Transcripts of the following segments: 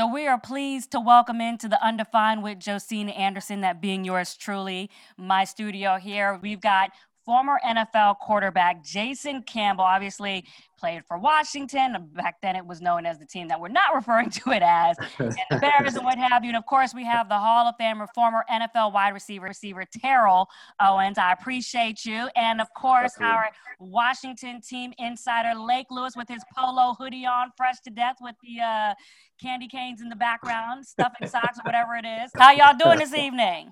So we are pleased to welcome into the Undefined with Josina Anderson, that being yours truly, my studio here. We've got former NFL quarterback Jason Campbell, obviously played for Washington. Back then, it was known as the team that we're not referring to it as, and the Bears and what have you. And of course, we have the Hall of Famer, former NFL wide receiver, receiver Terrell Owens. I appreciate you, and of course, our Washington team insider Lake Lewis with his polo hoodie on, fresh to death with the uh, candy canes in the background, stuffing socks or whatever it is. How y'all doing this evening?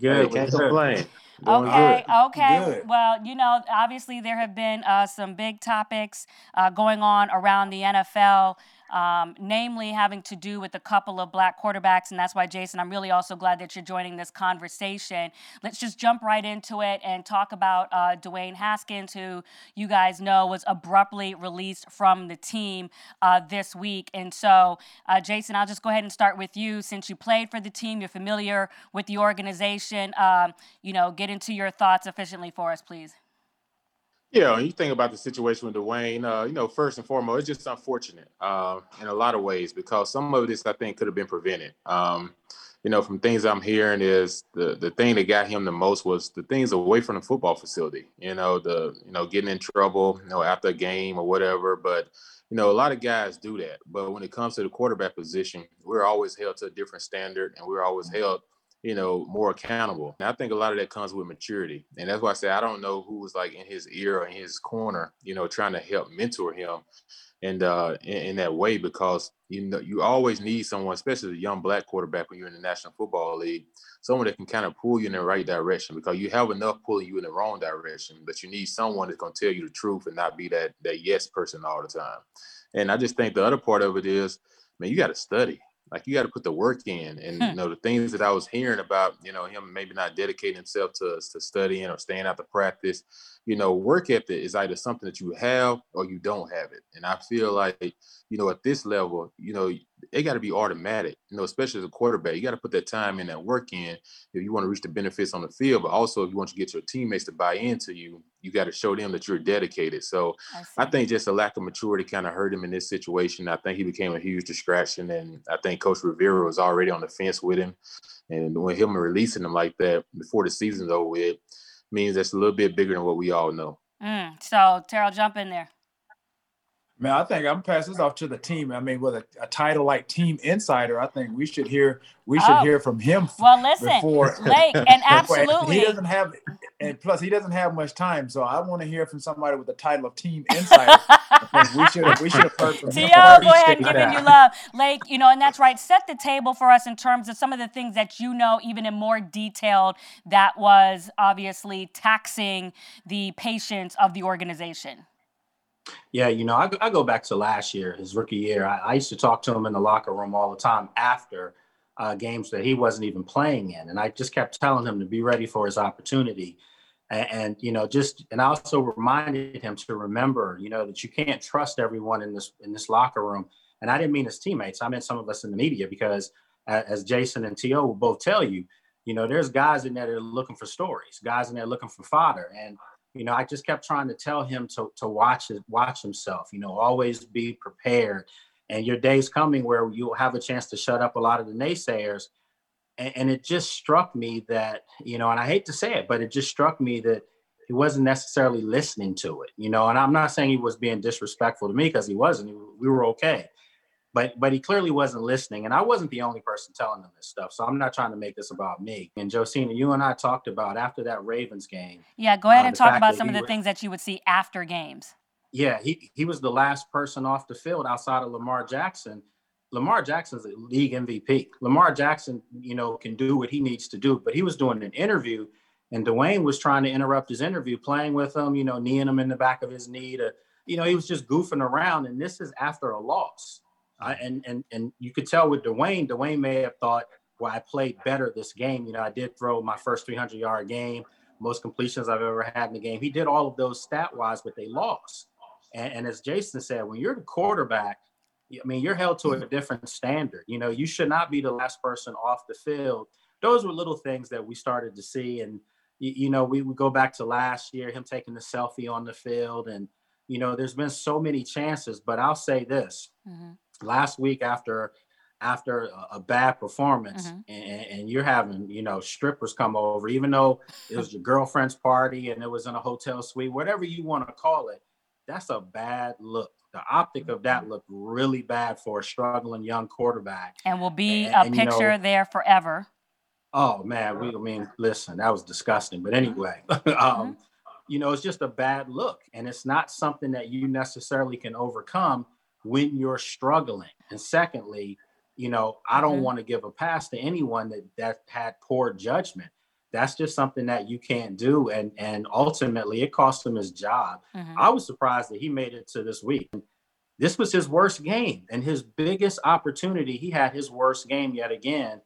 Good, can't complain. Okay, good. okay. Good. Well, you know, obviously there have been uh, some big topics uh, going on around the NFL um, namely having to do with a couple of black quarterbacks. And that's why, Jason, I'm really also glad that you're joining this conversation. Let's just jump right into it and talk about uh, Dwayne Haskins, who you guys know was abruptly released from the team uh, this week. And so, uh, Jason, I'll just go ahead and start with you. Since you played for the team, you're familiar with the organization. Um, you know, get into your thoughts efficiently for us, please. Yeah, you think about the situation with Dwayne, uh, you know, first and foremost, it's just unfortunate uh, in a lot of ways because some of this I think could have been prevented. Um, you know, from things I'm hearing is the the thing that got him the most was the things away from the football facility. You know, the you know getting in trouble, you know, after a game or whatever. But you know, a lot of guys do that. But when it comes to the quarterback position, we're always held to a different standard, and we're always held you know, more accountable. And I think a lot of that comes with maturity. And that's why I say I don't know who was like in his ear or in his corner, you know, trying to help mentor him and uh in, in, that way because you know you always need someone, especially a young black quarterback when you're in the National Football League, someone that can kind of pull you in the right direction because you have enough pulling you in the wrong direction, but you need someone that's gonna tell you the truth and not be that that yes person all the time. And I just think the other part of it is, man, you got to study like you got to put the work in and hmm. you know the things that i was hearing about you know him maybe not dedicating himself to, to studying or staying out to practice you know work ethic is either something that you have or you don't have it and i feel like you know at this level you know it got to be automatic, you know, especially as a quarterback. You got to put that time in, that work in if you want to reach the benefits on the field, but also if you want to get your teammates to buy into you, you got to show them that you're dedicated. So I, I, think just a lack of maturity kind of hurt him in this situation. I think he became a huge distraction, and I think Coach Rivera was already on the fence with him. And when him releasing him like that before the season's over it means that's a little bit bigger than what we all know. Mm, so Terrell, jump in there. Man, I think I'm pass this off to the team. I mean, with a, a title like Team Insider, I think we should hear we should oh. hear from him. Well, listen, before, Lake, and absolutely, he doesn't have, and plus he doesn't have much time. So I want to hear from somebody with the title of Team Insider. we should we should have heard from him. T.O., go ahead and giving you love, Lake. You know, and that's right. Set the table for us in terms of some of the things that you know, even in more detailed. That was obviously taxing the patience of the organization. Yeah, you know, I, I go back to last year, his rookie year. I, I used to talk to him in the locker room all the time after uh, games that he wasn't even playing in, and I just kept telling him to be ready for his opportunity. And, and you know, just and I also reminded him to remember, you know, that you can't trust everyone in this in this locker room. And I didn't mean his teammates; I meant some of us in the media because, as Jason and T.O. will both tell you, you know, there's guys in there that are looking for stories, guys in there looking for fodder, and you know, I just kept trying to tell him to to watch it, watch himself. You know, always be prepared. And your day's coming where you'll have a chance to shut up a lot of the naysayers. And, and it just struck me that, you know, and I hate to say it, but it just struck me that he wasn't necessarily listening to it. You know, and I'm not saying he was being disrespectful to me because he wasn't. We were okay but but he clearly wasn't listening and i wasn't the only person telling him this stuff so i'm not trying to make this about me. And josina you and i talked about after that ravens game yeah go ahead uh, and talk about some of the were, things that you would see after games. Yeah he, he was the last person off the field outside of lamar jackson. Lamar jackson's a league mvp lamar jackson you know can do what he needs to do but he was doing an interview and dwayne was trying to interrupt his interview playing with him you know kneeing him in the back of his knee to you know he was just goofing around and this is after a loss I, and and and you could tell with Dwayne, Dwayne may have thought, well, I played better this game. You know, I did throw my first 300 yard game, most completions I've ever had in the game. He did all of those stat wise, but they lost. And, and as Jason said, when you're the quarterback, I mean, you're held to a different standard. You know, you should not be the last person off the field. Those were little things that we started to see. And, you, you know, we would go back to last year, him taking the selfie on the field. And, you know, there's been so many chances, but I'll say this. Mm-hmm last week after after a, a bad performance mm-hmm. and, and, you're having, you know, strippers come over, even though it was your girlfriend's party and it was in a hotel suite, whatever you want to call it, that's a bad look. The optic of that looked really bad for a struggling young quarterback. And will be and, a and, picture you know, there forever. Oh man, we I mean, listen, that was disgusting. But anyway, um, mm-hmm. you know, it's just a bad look. And it's not something that you necessarily can overcome when you're struggling. And secondly, you know, I don't mm-hmm. want to give a pass to anyone that that had poor judgment. That's just something that you can't do, and and ultimately it cost him his job. Mm-hmm. I was surprised that he made it to this week. This was his worst game and his biggest opportunity. He had his worst game yet again.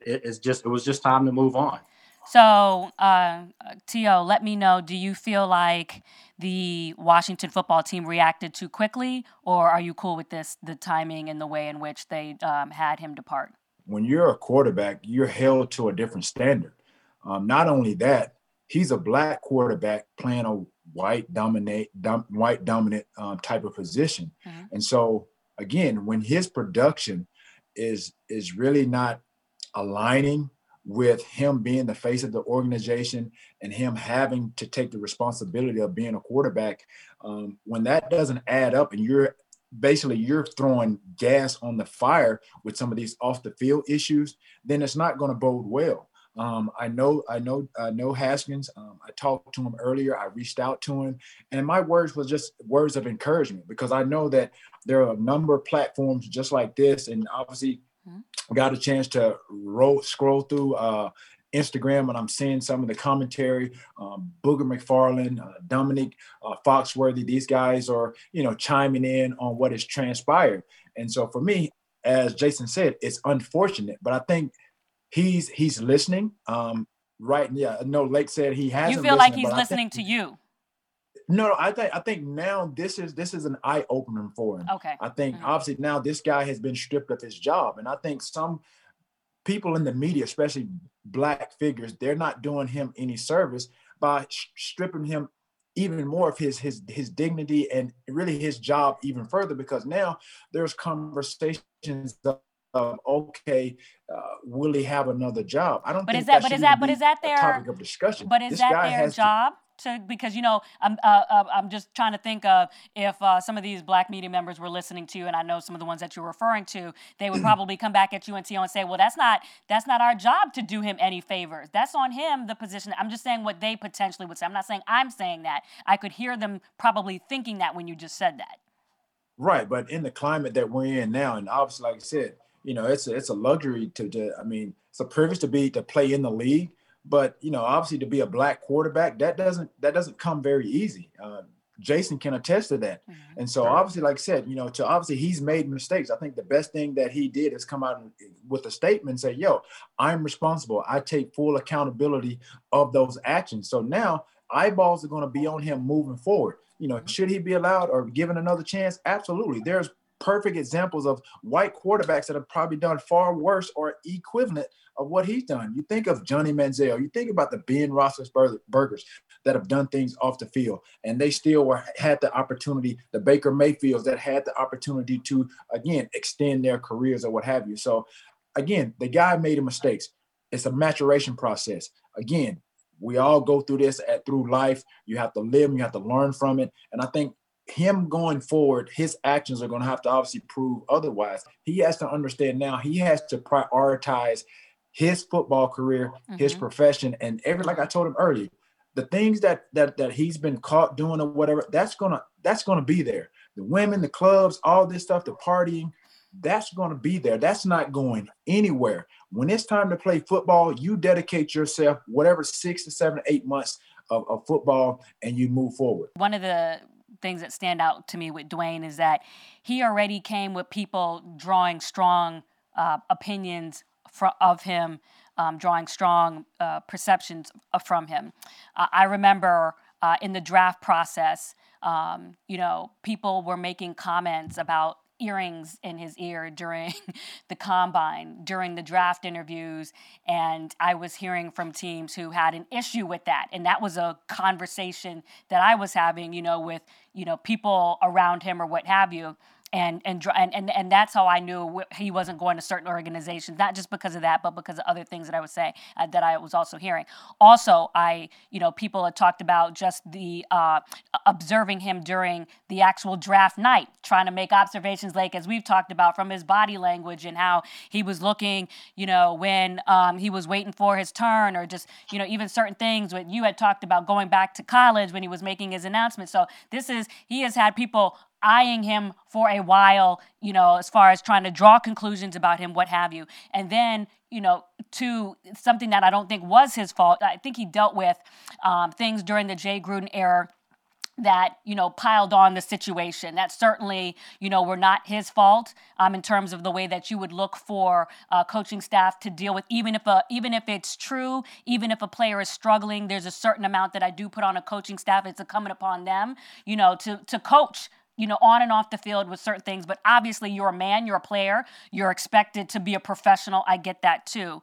It, it's just it was just time to move on. So, uh, T.O., let me know. Do you feel like the Washington football team reacted too quickly, or are you cool with this, the timing and the way in which they um, had him depart? When you're a quarterback, you're held to a different standard. Um, not only that, he's a black quarterback playing a white dominate, dom, white dominant um, type of position, mm-hmm. and so again, when his production is is really not aligning with him being the face of the organization and him having to take the responsibility of being a quarterback um, when that doesn't add up and you're basically you're throwing gas on the fire with some of these off the field issues then it's not going to bode well um, I know, I know, I know Haskins. Um, I talked to him earlier. I reached out to him, and my words was just words of encouragement because I know that there are a number of platforms just like this, and obviously Mm-hmm. Got a chance to roll, scroll through uh, Instagram, and I'm seeing some of the commentary. Um, Booger McFarland, uh, Dominique uh, Foxworth, these guys are you know chiming in on what has transpired. And so for me, as Jason said, it's unfortunate, but I think he's he's listening. Um, right? Yeah, no. Lake said he has. You feel like he's listening think, to you. No, I think I think now this is this is an eye opener for him. Okay. I think mm-hmm. obviously now this guy has been stripped of his job, and I think some people in the media, especially black figures, they're not doing him any service by stripping him even more of his his his dignity and really his job even further because now there's conversations of, of okay, uh, will he have another job? I don't. But is that, that but is that but is that their topic of discussion? But is this that their job? To, to because you know I'm uh, uh, I'm just trying to think of if uh, some of these black media members were listening to you, and I know some of the ones that you're referring to, they would probably come back at you and and say, well, that's not that's not our job to do him any favors. That's on him, the position. I'm just saying what they potentially would say. I'm not saying I'm saying that. I could hear them probably thinking that when you just said that. Right, but in the climate that we're in now, and obviously, like I said, you know, it's a, it's a luxury to, to I mean, it's a privilege to be to play in the league but you know, obviously, to be a black quarterback, that doesn't that doesn't come very easy. Uh, Jason can attest to that. Mm-hmm. And so, obviously, like I said, you know, to obviously he's made mistakes. I think the best thing that he did is come out with a statement and say, "Yo, I'm responsible. I take full accountability of those actions." So now eyeballs are going to be on him moving forward. You know, mm-hmm. should he be allowed or given another chance? Absolutely. There's perfect examples of white quarterbacks that have probably done far worse or equivalent of what he's done. You think of Johnny Manziel, you think about the Ben Roethlisbergers that have done things off the field, and they still were, had the opportunity, the Baker Mayfields that had the opportunity to, again, extend their careers or what have you. So, again, the guy made mistakes. It's a maturation process. Again, we all go through this at through life. You have to live, you have to learn from it. And I think him going forward, his actions are going to have to obviously prove otherwise. He has to understand now he has to prioritize his football career, mm-hmm. his profession, and every like I told him earlier, the things that that that he's been caught doing or whatever, that's gonna that's gonna be there. The women, the clubs, all this stuff, the partying, that's gonna be there. That's not going anywhere. When it's time to play football, you dedicate yourself whatever six to seven, eight months of, of football, and you move forward. One of the things that stand out to me with Dwayne is that he already came with people drawing strong uh, opinions of him, um, drawing strong uh, perceptions from him. Uh, I remember uh, in the draft process, um, you know, people were making comments about earrings in his ear during the combine, during the draft interviews. And I was hearing from teams who had an issue with that. And that was a conversation that I was having, you know, with, you know, people around him or what have you. And and and and, that's how I knew he wasn't going to certain organizations, not just because of that, but because of other things that I would say uh, that I was also hearing. Also, I you know people had talked about just the uh, observing him during the actual draft night, trying to make observations, like as we've talked about from his body language and how he was looking, you know, when um, he was waiting for his turn, or just you know even certain things. What you had talked about going back to college when he was making his announcement. So this is he has had people eyeing him for a while, you know, as far as trying to draw conclusions about him, what have you. And then, you know, to something that I don't think was his fault. I think he dealt with um, things during the Jay Gruden era that you know piled on the situation that certainly you know were not his fault um, in terms of the way that you would look for uh, coaching staff to deal with even if a even if it's true even if a player is struggling there's a certain amount that i do put on a coaching staff it's incumbent upon them you know to to coach you know, on and off the field with certain things. But obviously, you're a man, you're a player, you're expected to be a professional. I get that too.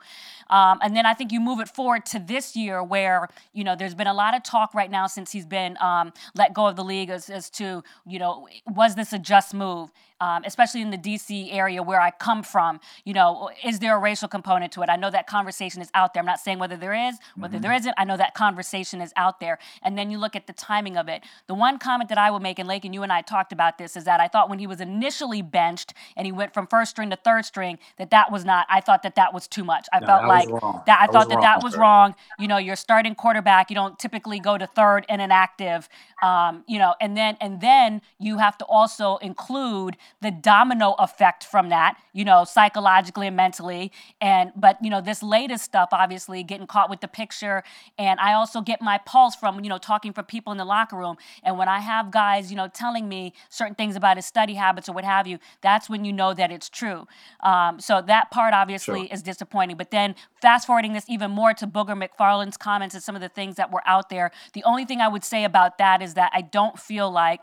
Um, and then I think you move it forward to this year where, you know, there's been a lot of talk right now since he's been um, let go of the league as, as to, you know, was this a just move? Um, especially in the DC area where I come from, you know, is there a racial component to it? I know that conversation is out there. I'm not saying whether there is, whether mm-hmm. there isn't. I know that conversation is out there. And then you look at the timing of it. The one comment that I would make, and Lake and you and I talked about this, is that I thought when he was initially benched and he went from first string to third string, that that was not. I thought that that was too much. I no, felt like that. I thought that that was wrong. You know, you're starting quarterback. You don't typically go to third and inactive. Um, you know, and then and then you have to also include the domino effect from that, you know, psychologically and mentally. And, but, you know, this latest stuff, obviously, getting caught with the picture. And I also get my pulse from, you know, talking from people in the locker room. And when I have guys, you know, telling me certain things about his study habits or what have you, that's when you know that it's true. Um, so that part obviously sure. is disappointing. But then fast forwarding this even more to Booger McFarland's comments and some of the things that were out there, the only thing I would say about that is that I don't feel like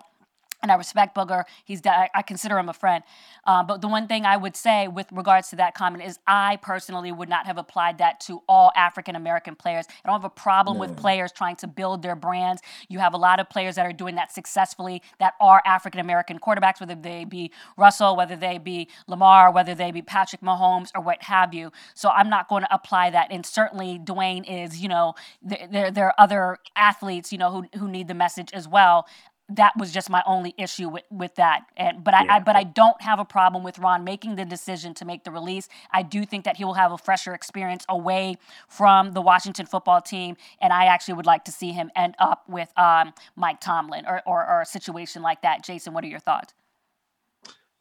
and I respect Booger. He's I consider him a friend. Uh, but the one thing I would say with regards to that comment is I personally would not have applied that to all African American players. I don't have a problem no. with players trying to build their brands. You have a lot of players that are doing that successfully that are African American quarterbacks, whether they be Russell, whether they be Lamar, whether they be Patrick Mahomes, or what have you. So I'm not going to apply that. And certainly Dwayne is, you know, there there are other athletes, you know, who who need the message as well that was just my only issue with, with that. And but I, yeah. I, but I don't have a problem with Ron making the decision to make the release. I do think that he will have a fresher experience away from the Washington football team, and I actually would like to see him end up with um, Mike Tomlin or, or, or a situation like that. Jason, what are your thoughts?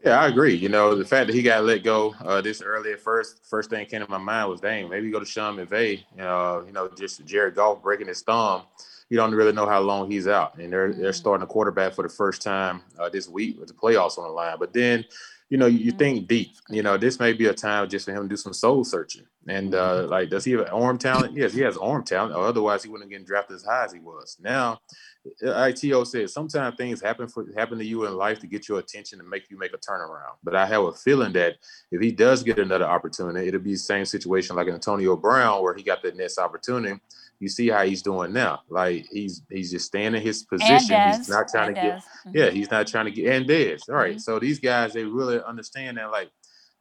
Yeah, I agree. You know, the fact that he got let go uh, this early at first, first thing came to my mind was, dang, maybe go to Sean McVay. You know, you know, just Jared Goff breaking his thumb you don't really know how long he's out. And they're they're mm-hmm. starting a quarterback for the first time uh, this week with the playoffs on the line. But then, you know, you, you, think mm-hmm. deep. You know, this may be a time just for him to do some soul searching. And uh, mm-hmm. like, does he have arm talent? Yes, he has arm talent. Or otherwise, he wouldn't get drafted as high as he was. Now, ITO said sometimes things happen for happen to you in life to get your attention and make you make a turnaround. But I have a feeling that if he does get another opportunity, it'll be the same situation like Antonio Brown, where he got the next opportunity you see how he's doing now. Like he's he's just staying in his position. He's not trying and to get mm-hmm. yeah, he's not trying to get and Dez. All right. mm-hmm. So these guys they really understand that like,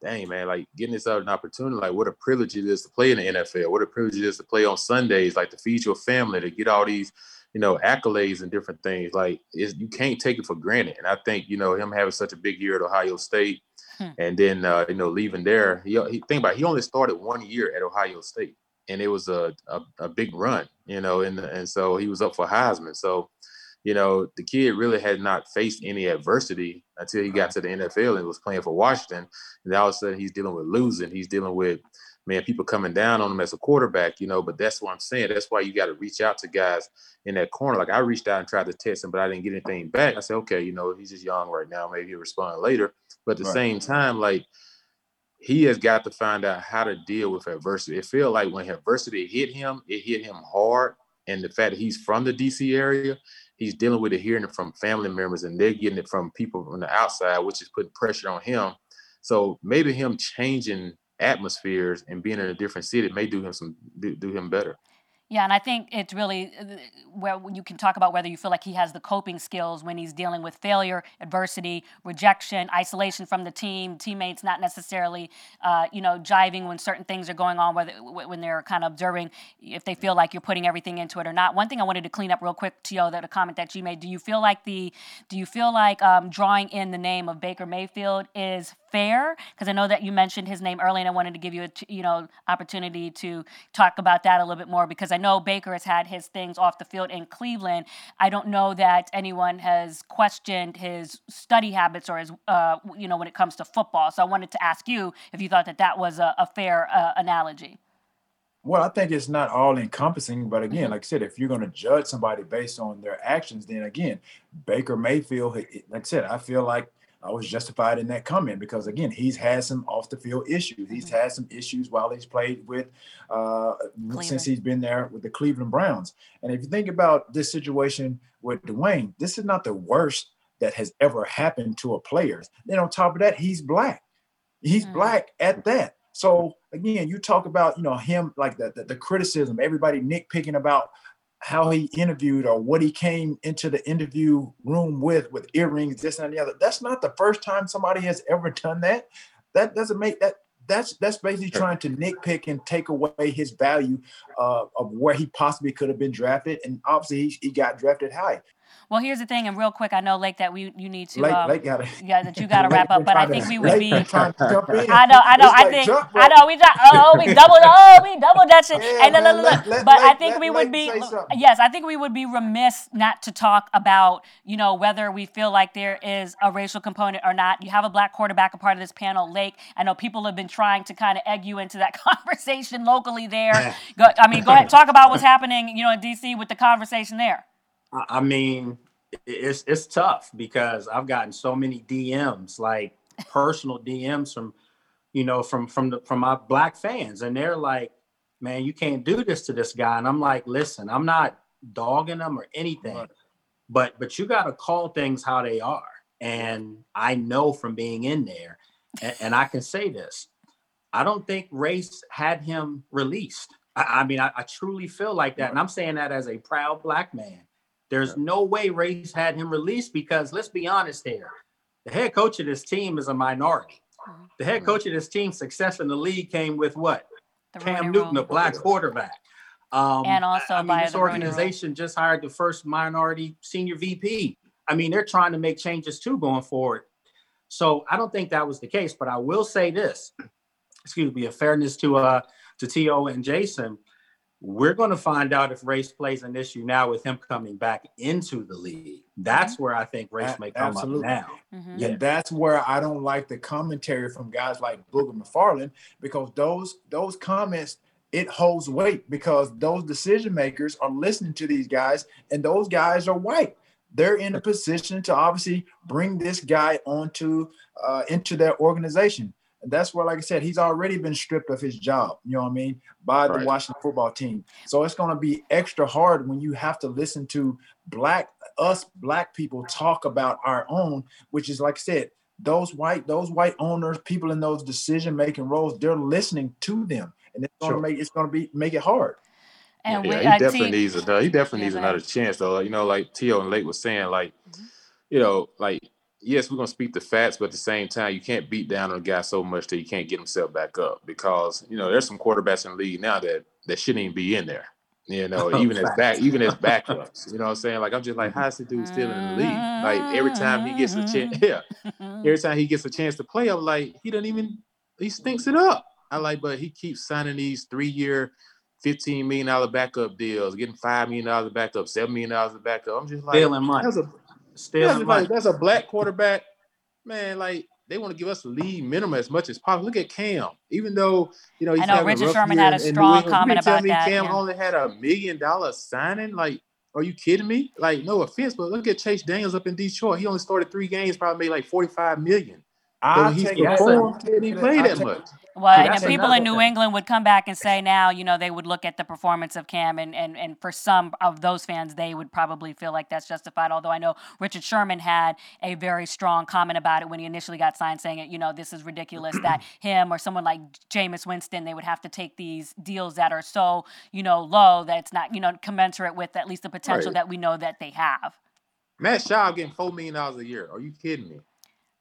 dang man, like getting this out an opportunity, like what a privilege it is to play in the NFL, what a privilege it is to play on Sundays, like to feed your family, to get all these, you know, accolades and different things. Like you can't take it for granted. And I think, you know, him having such a big year at Ohio State. Hmm. And then uh, you know, leaving there, he, he think about it, he only started one year at Ohio State and it was a, a, a big run, you know, and and so he was up for Heisman. So, you know, the kid really had not faced any adversity until he got to the NFL and was playing for Washington. And all of a sudden he's dealing with losing. He's dealing with man, people coming down on him as a quarterback, you know, but that's what I'm saying. That's why you got to reach out to guys in that corner. Like I reached out and tried to test him, but I didn't get anything back. I said, okay, you know, he's just young right now. Maybe he'll respond later. But at the right. same time, like he has got to find out how to deal with adversity. It feels like when adversity hit him, it hit him hard. And the fact that he's from the DC area, he's dealing with it hearing it from family members and they're getting it from people from the outside, which is putting pressure on him. So maybe him changing atmospheres and being in a different city may do him some do him better. Yeah, and I think it's really uh, where you can talk about whether you feel like he has the coping skills when he's dealing with failure, adversity, rejection, isolation from the team, teammates not necessarily, uh, you know, jiving when certain things are going on, whether when they're kind of observing if they feel like you're putting everything into it or not. One thing I wanted to clean up real quick, T.O., that a comment that you made. Do you feel like the, do you feel like um, drawing in the name of Baker Mayfield is fair? Because I know that you mentioned his name early, and I wanted to give you a you know opportunity to talk about that a little bit more because I know Baker has had his things off the field in Cleveland. I don't know that anyone has questioned his study habits or his uh, you know when it comes to football. So I wanted to ask you if you thought that that was a, a fair uh, analogy. Well, I think it's not all encompassing, but again, mm-hmm. like I said, if you're going to judge somebody based on their actions, then again, Baker Mayfield, like I said, I feel like I was justified in that comment because again, he's had some off the field issues. He's mm-hmm. had some issues while he's played with uh, since he's been there with the Cleveland Browns. And if you think about this situation with Dwayne, this is not the worst that has ever happened to a player. Then on top of that, he's black. He's mm. black at that. So again, you talk about you know him like the, the, the criticism, everybody nitpicking about how he interviewed or what he came into the interview room with with earrings this and the other. That's not the first time somebody has ever done that. That doesn't make that that's that's basically trying to nitpick and take away his value uh, of where he possibly could have been drafted. And obviously he, he got drafted high well, here's the thing, and real quick, I know Lake that we you need to Lake, um, Lake gotta, yeah that you got to wrap up, but I think we would be. I know, I know, I think I know we got oh we doubled oh we double dutching, yeah, and look, look, look, but I think we would be yes, I think we would be remiss not to talk about you know whether we feel like there is a racial component or not. You have a black quarterback, a part of this panel, Lake. I know people have been trying to kind of egg you into that conversation locally there. go, I mean, go ahead, talk about what's happening, you know, in DC with the conversation there. I mean, it's it's tough because I've gotten so many DMs, like personal DMs from, you know, from from the from my black fans, and they're like, "Man, you can't do this to this guy." And I'm like, "Listen, I'm not dogging them or anything, but but you got to call things how they are." And I know from being in there, and, and I can say this: I don't think race had him released. I, I mean, I, I truly feel like that, and I'm saying that as a proud black man there's no way Race had him released because let's be honest here. The head coach of this team is a minority. Mm-hmm. The head coach of this team's success in the league came with what? The Cam Newton, a black quarterback. Um, and also I mean, this organization just hired the first minority senior VP. I mean, they're trying to make changes too going forward. So I don't think that was the case, but I will say this, excuse me, a fairness to uh to T.O. and Jason. We're going to find out if race plays an issue now with him coming back into the league. That's mm-hmm. where I think race may come Absolutely. up now. Mm-hmm. And that's where I don't like the commentary from guys like Booger McFarland because those those comments it holds weight because those decision makers are listening to these guys and those guys are white they're in a position to obviously bring this guy onto uh, into their organization and that's where, like I said, he's already been stripped of his job, you know what I mean, by the right. Washington football team. So it's going to be extra hard when you have to listen to black, us black people talk about our own, which is, like I said, those white, those white owners, people in those decision making roles, they're listening to them. And it's going sure. to make, it's going to be, make it hard. And yeah, we, he definitely needs a, he definitely yeah, needs another chance though. You know, like T.O. and Lake was saying, like, mm-hmm. you know, like yes, we're gonna speak the facts, but at the same time, you can't beat down on a guy so much that he can't get himself back up because you know there's some quarterbacks in the league now that that shouldn't even be in there. You know, oh, even as back, even as backups. You know what I'm saying? Like I'm just like, mm-hmm. how's the dude still in the league? Like every time he gets a chance, mm-hmm. yeah, every time he gets a chance to play, I'm like, he doesn't even he stinks it up. I like, but he keeps signing these three year. $15 million backup deals, getting $5 million of backup, $7 million of backup. I'm just like, Stealing money. That's a, Still, yeah, like, that's a black quarterback, man. Like they want to give us the lead minimum as much as possible. Look at Cam, even though you know he's I know Richard Sherman had a strong comment about me that. Cam yeah. only had a million dollar signing. Like, are you kidding me? Like, no offense, but look at Chase Daniels up in Detroit. He only started three games, probably made like forty five million. I he's performed, he played that much. Well, and people in New thing. England would come back and say now, you know, they would look at the performance of Cam, and, and, and for some of those fans, they would probably feel like that's justified. Although I know Richard Sherman had a very strong comment about it when he initially got signed, saying, you know, this is ridiculous that him or someone like Jameis Winston, they would have to take these deals that are so, you know, low that it's not, you know, commensurate with at least the potential right. that we know that they have. Matt Schaub getting $4 million a year. Are you kidding me?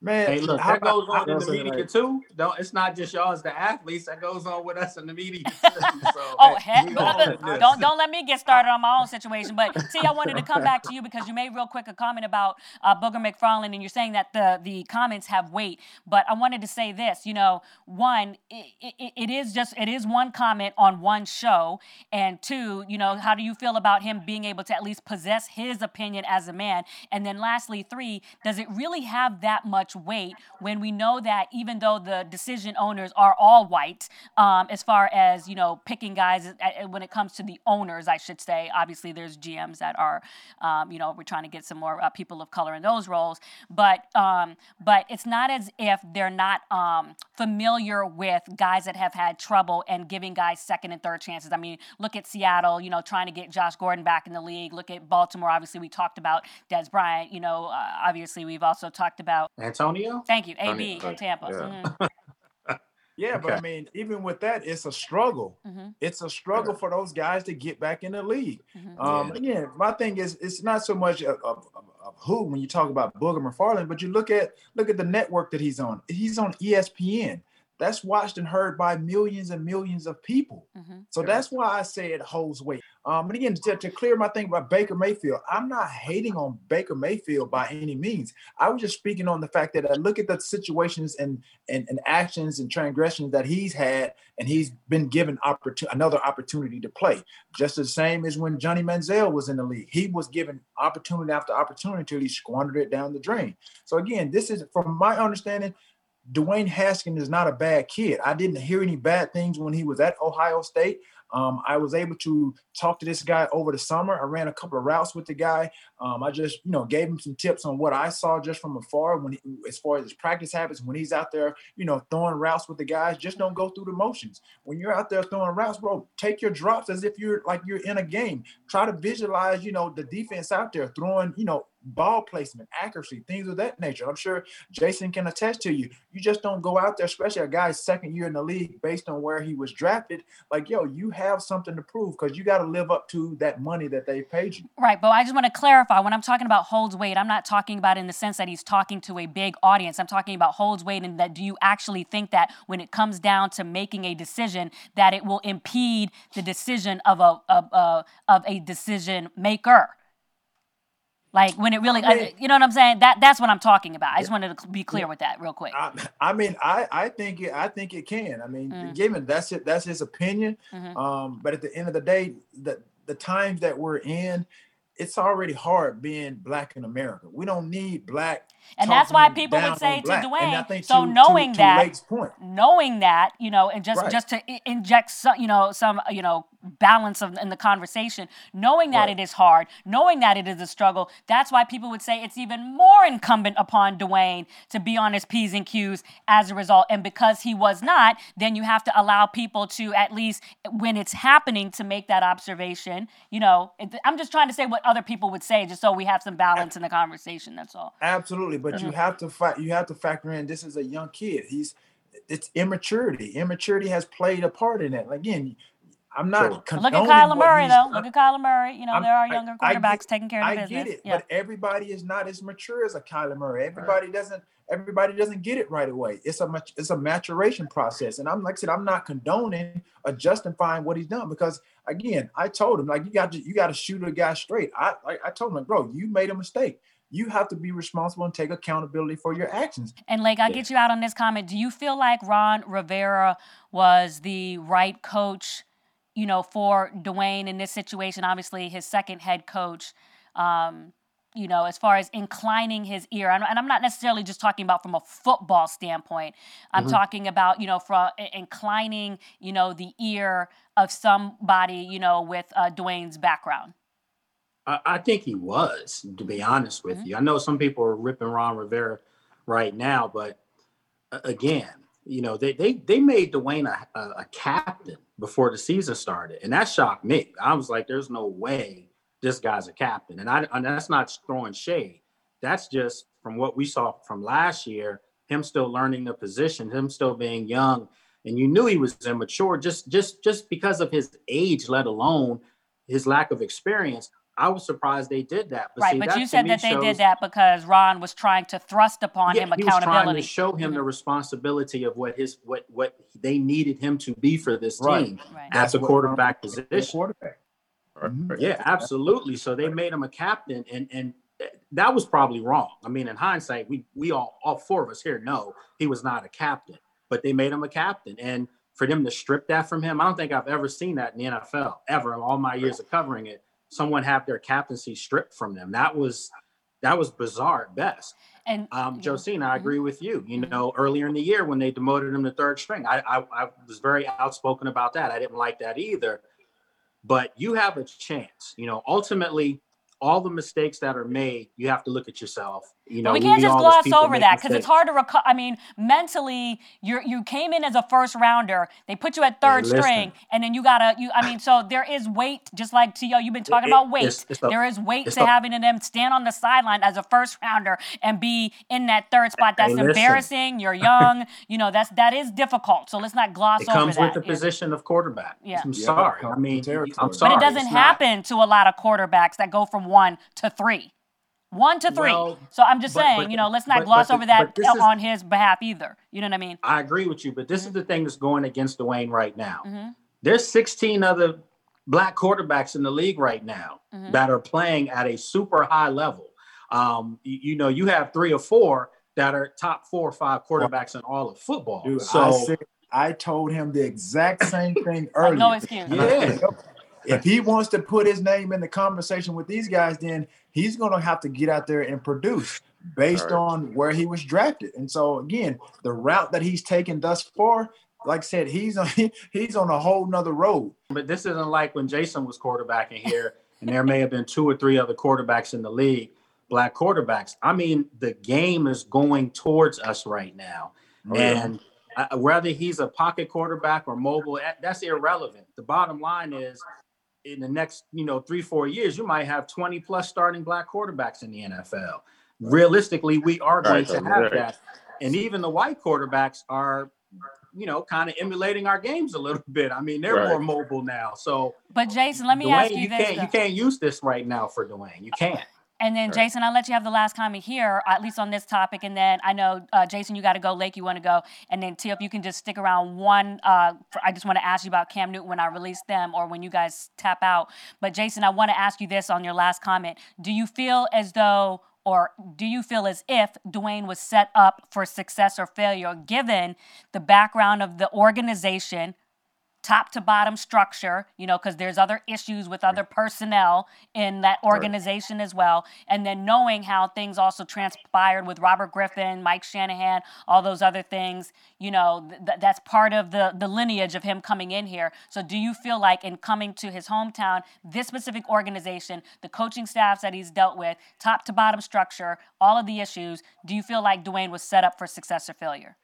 Man, hey, look, that goes on in the media too. Don't it's not just y'all as the athletes. That goes on with us in the media. so, oh, heck, don't don't let me get started on my own situation. But see, I wanted to come back to you because you made real quick a comment about uh, Booger McFarland, and you're saying that the the comments have weight. But I wanted to say this. You know, one, it, it, it is just it is one comment on one show, and two, you know, how do you feel about him being able to at least possess his opinion as a man? And then lastly, three, does it really have that much much weight when we know that even though the decision owners are all white, um, as far as you know, picking guys uh, uh, when it comes to the owners, I should say. Obviously, there's GMs that are, um, you know, we're trying to get some more uh, people of color in those roles, but um, but it's not as if they're not um, familiar with guys that have had trouble and giving guys second and third chances. I mean, look at Seattle, you know, trying to get Josh Gordon back in the league. Look at Baltimore. Obviously, we talked about Dez Bryant. You know, uh, obviously, we've also talked about Antonio. Thank you, AB in Tampa. Yeah. Mm-hmm. yeah, okay. but I mean, even with that, it's a struggle. Mm-hmm. It's a struggle yeah. for those guys to get back in the league. Mm-hmm. Um, yeah. Again, my thing is, it's not so much of, of, of, who when you talk about Booger McFarland, but you look at look at the network that he's on. He's on ESPN that's watched and heard by millions and millions of people. Mm-hmm. So that's why I say it holds weight. Um, and again, to, to, clear my thing about Baker Mayfield, I'm not hating on Baker Mayfield by any means. I was just speaking on the fact that I look at the situations and, and, and actions and transgressions that he's had, and he's been given opportun- another opportunity to play. Just the same as when Johnny Manziel was in the league. He was given opportunity after opportunity until he squandered it down the drain. So again, this is, from my understanding, Dwayne Haskins is not a bad kid. I didn't hear any bad things when he was at Ohio State. Um, I was able to talk to this guy over the summer. I ran a couple of routes with the guy. Um, I just, you know, gave him some tips on what I saw just from afar when, he, as far as his practice habits, when he's out there, you know, throwing routes with the guys. Just don't go through the motions. When you're out there throwing routes, bro, take your drops as if you're like you're in a game. Try to visualize, you know, the defense out there throwing, you know, ball placement, accuracy, things of that nature. I'm sure Jason can attest to you. You just don't go out there, especially a guy's second year in the league based on where he was drafted. Like, yo, you have something to prove because you got to live up to that money that they paid you. Right. But I just want to clarify when I'm talking about holds weight, I'm not talking about in the sense that he's talking to a big audience. I'm talking about holds weight and that do you actually think that when it comes down to making a decision that it will impede the decision of a of, uh, of a decision maker? Like when it really, I mean, you know what I'm saying? That that's what I'm talking about. I just wanted to be clear with that real quick. I, I mean, I I think it, I think it can. I mean, mm. given that's it, that's his opinion. Mm-hmm. Um, but at the end of the day, the the times that we're in, it's already hard being black in America. We don't need black and that's why people would say to Dwayne. So to, knowing to, that, knowing that, you know, and just right. just to inject some, you know, some, you know, balance of, in the conversation, knowing that right. it is hard, knowing that it is a struggle. That's why people would say it's even more incumbent upon Dwayne to be on his p's and q's as a result. And because he was not, then you have to allow people to at least when it's happening to make that observation. You know, it, I'm just trying to say what other people would say, just so we have some balance in the conversation. That's all. Absolutely but mm-hmm. you have to fight. You have to factor in. This is a young kid. He's it's immaturity. Immaturity has played a part in it. Again, I'm not. Sure. Look at Kyler Murray, though. Look at Kyler Murray. You know, I'm, there are younger quarterbacks I get, taking care of the business. I get it, yeah. but everybody is not as mature as a Kyler Murray. Everybody right. doesn't. Everybody doesn't get it right away. It's a much. it's a maturation process, and I'm like I said, I'm not condoning or justifying what he's done because again, I told him like you got to you got to shoot a guy straight. I, I I told him like, bro, you made a mistake you have to be responsible and take accountability for your actions. And like, I'll get you out on this comment. Do you feel like Ron Rivera was the right coach, you know, for Dwayne in this situation? Obviously, his second head coach. Um, you know, as far as inclining his ear, and I'm not necessarily just talking about from a football standpoint. I'm mm-hmm. talking about, you know, from inclining, you know, the ear of somebody, you know, with uh, Dwayne's background. I, think he was, to be honest with mm-hmm. you. I know some people are ripping Ron Rivera right now, but again, you know, they they they made Dwayne a, a, a, captain before the season started, and that shocked me. I was like, "There's no way this guy's a captain," and I and that's not throwing shade. That's just from what we saw from last year, him still learning the position, him still being young, and you knew he was immature just just just because of his age, let alone his lack of experience. I was surprised they did that. But right, see, but you said that they shows, did that because Ron was trying to thrust upon yeah, him accountability. He was trying to show him mm-hmm. the responsibility of what his what what they needed him to be for this right. team right. at the quarterback position. Quarterback. Mm-hmm. Yeah, absolutely. So they made him a captain, and and that was probably wrong. I mean, in hindsight, we we all all four of us here know he was not a captain, but they made him a captain, and for them to strip that from him, I don't think I've ever seen that in the NFL ever in all my years of covering it someone have their captaincy stripped from them. That was that was bizarre at best. And um, Josina, I mm-hmm. agree with you. You know, earlier in the year when they demoted him to third string, I, I, I was very outspoken about that. I didn't like that either. But you have a chance. You know, ultimately, all the mistakes that are made, you have to look at yourself. You know, we can't just gloss over that because it's hard to recover. I mean, mentally, you you came in as a first rounder. They put you at third hey, string, and then you gotta. You, I mean, so there is weight. Just like To you've been talking it, about weight. It's, it's a, there is weight to a, having them stand on the sideline as a first rounder and be in that third spot. That's hey, embarrassing. You're young. you know, that's that is difficult. So let's not gloss it over that. It comes with the yeah. position of quarterback. Yeah, I'm sorry. I mean, I'm sorry. But it doesn't happen not. to a lot of quarterbacks that go from one to three. One to three. Well, so I'm just but, saying, but, you know, let's not but, gloss over that on his behalf either. You know what I mean? I agree with you, but this mm-hmm. is the thing that's going against Dwayne right now. Mm-hmm. There's 16 other black quarterbacks in the league right now mm-hmm. that are playing at a super high level. Um, you, you, know, you have three or four that are top four or five quarterbacks in all of football. Dude, so I, said, I told him the exact same thing earlier. no excuse. Yeah. If he wants to put his name in the conversation with these guys, then he's going to have to get out there and produce based right. on where he was drafted. And so again, the route that he's taken thus far, like I said, he's on he's on a whole nother road. But this isn't like when Jason was quarterbacking here, and there may have been two or three other quarterbacks in the league, black quarterbacks. I mean, the game is going towards us right now, oh, and. Uh, whether he's a pocket quarterback or mobile, that's irrelevant. The bottom line is in the next, you know, three, four years, you might have 20 plus starting black quarterbacks in the NFL. Realistically, we are going right, to have right. that. And even the white quarterbacks are, you know, kind of emulating our games a little bit. I mean, they're right. more mobile now. So, but Jason, let me Dwayne, ask you, you this: can't, you can't use this right now for Dwayne. You can't. And then. Jason, I'll let you have the last comment here, at least on this topic. And then I know, uh, Jason, you got to go. Lake, you want to go. And then, Tip, you can just stick around one. Uh, for, I just want to ask you about Cam Newton when I release them or when you guys tap out. But, Jason, I want to ask you this on your last comment. Do you feel as though, or do you feel as if Dwayne was set up for success or failure given the background of the organization, top to bottom structure, you know, because there's other issues with other personnel in that organization right. as well. And then knowing how things also transpired with Robert Griffin, Mike Shanahan, all those other things, you know, th- that's part of the, the lineage of him coming in here. So do you feel like in coming to his hometown, this specific organization, the coaching staffs that he's dealt with, top to bottom structure, all of the issues, do you feel like Dwayne was set up for success or failure?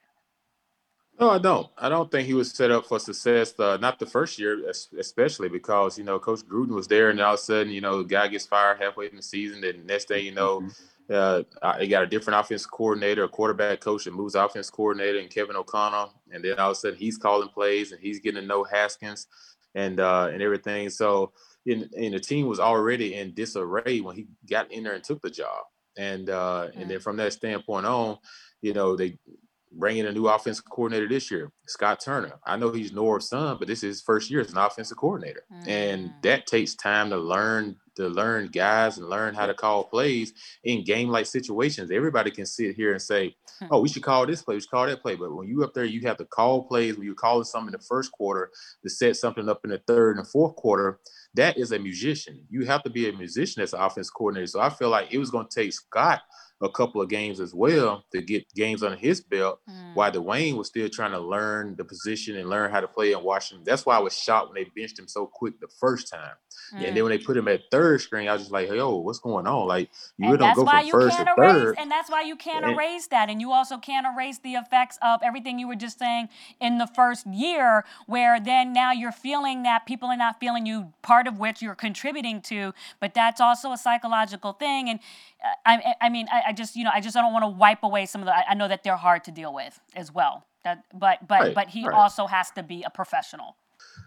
No, I don't. I don't think he was set up for success. Uh, not the first year, especially because you know Coach Gruden was there, and all of a sudden, you know, the guy gets fired halfway in the season. Then next day, you know, mm-hmm. uh, he got a different offense coordinator, a quarterback coach and moves offense coordinator, and Kevin O'Connell. And then all of a sudden, he's calling plays and he's getting to know Haskins and uh, and everything. So, in, and the team was already in disarray when he got in there and took the job. And uh, and then from that standpoint on, you know, they bringing a new offensive coordinator this year, Scott Turner. I know he's Norv's son, but this is his first year as an offensive coordinator, mm. and that takes time to learn to learn guys and learn how to call plays in game like situations. Everybody can sit here and say, hmm. "Oh, we should call this play, we should call that play," but when you up there, you have to call plays when you're calling something in the first quarter to set something up in the third and the fourth quarter. That is a musician. You have to be a musician as an offense coordinator. So I feel like it was going to take Scott a couple of games as well to get games under his belt mm. while Dwayne was still trying to learn the position and learn how to play in Washington. That's why I was shocked when they benched him so quick the first time. Mm. And then when they put him at third string, I was just like, hey, yo, what's going on? Like you and don't go from first to erase, third. And that's why you can't and, erase that. And you also can't erase the effects of everything you were just saying in the first year, where then now you're feeling that people are not feeling you, part of which you're contributing to, but that's also a psychological thing. And I, I mean, I, I just, you know, I just don't want to wipe away some of the. I, I know that they're hard to deal with as well. That, but but right, but he right. also has to be a professional.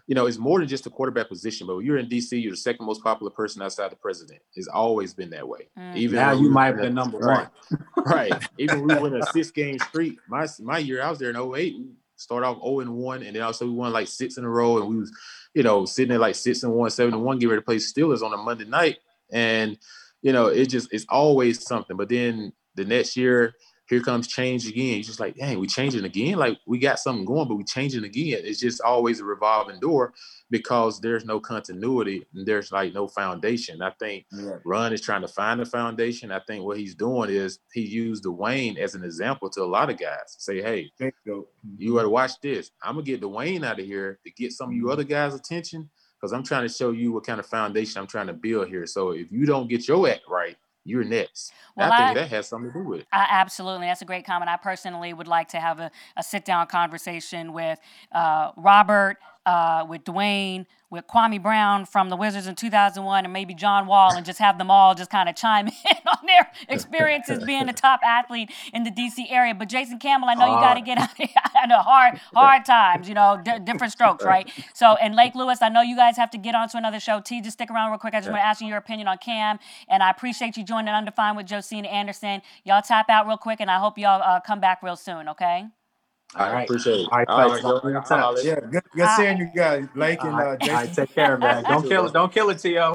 You know, it's more than just a quarterback position. But when you're in DC, you're the second most popular person outside the president. It's always been that way. Mm. Even now, you might have been number right. one. right. Even we went a six game streak. My my year, I was there in 08. We started off 0 and 1, and then also we won like six in a row, and we was, you know, sitting at like six and one, seven and one, get ready to play Steelers on a Monday night. And you know, it just it's always something. But then the next year, here comes change again. You're just like, dang, we changing again. Like we got something going, but we changing again. It's just always a revolving door because there's no continuity and there's like no foundation. I think yeah. Ron is trying to find a foundation. I think what he's doing is he used Dwayne as an example to a lot of guys. Say, hey, you, you got to watch this. I'm gonna get Dwayne out of here to get some of you mm-hmm. other guys' attention because I'm trying to show you what kind of foundation I'm trying to build here. So if you don't get your act right, you're next. Well, I think I, that has something to do with it. I, absolutely. That's a great comment. I personally would like to have a, a sit down conversation with uh, Robert, uh, with Dwayne, with Kwame Brown from the Wizards in 2001, and maybe John Wall, and just have them all just kind of chime in on their experiences being the top athlete in the DC area. But Jason Campbell, I know you got to get out. I know hard, hard times. You know, d- different strokes, right? So, and Lake Lewis, I know you guys have to get on to another show. T, just stick around real quick. I just want to ask you your opinion on Cam, and I appreciate you joining Undefined with Josina Anderson. Y'all tap out real quick, and I hope y'all uh, come back real soon. Okay. All right. Appreciate it. All right, All right, All right. Yeah, good, good seeing you guys, Lake and uh, Jason. All right, take care, man. Don't kill it. Don't kill it, T.O.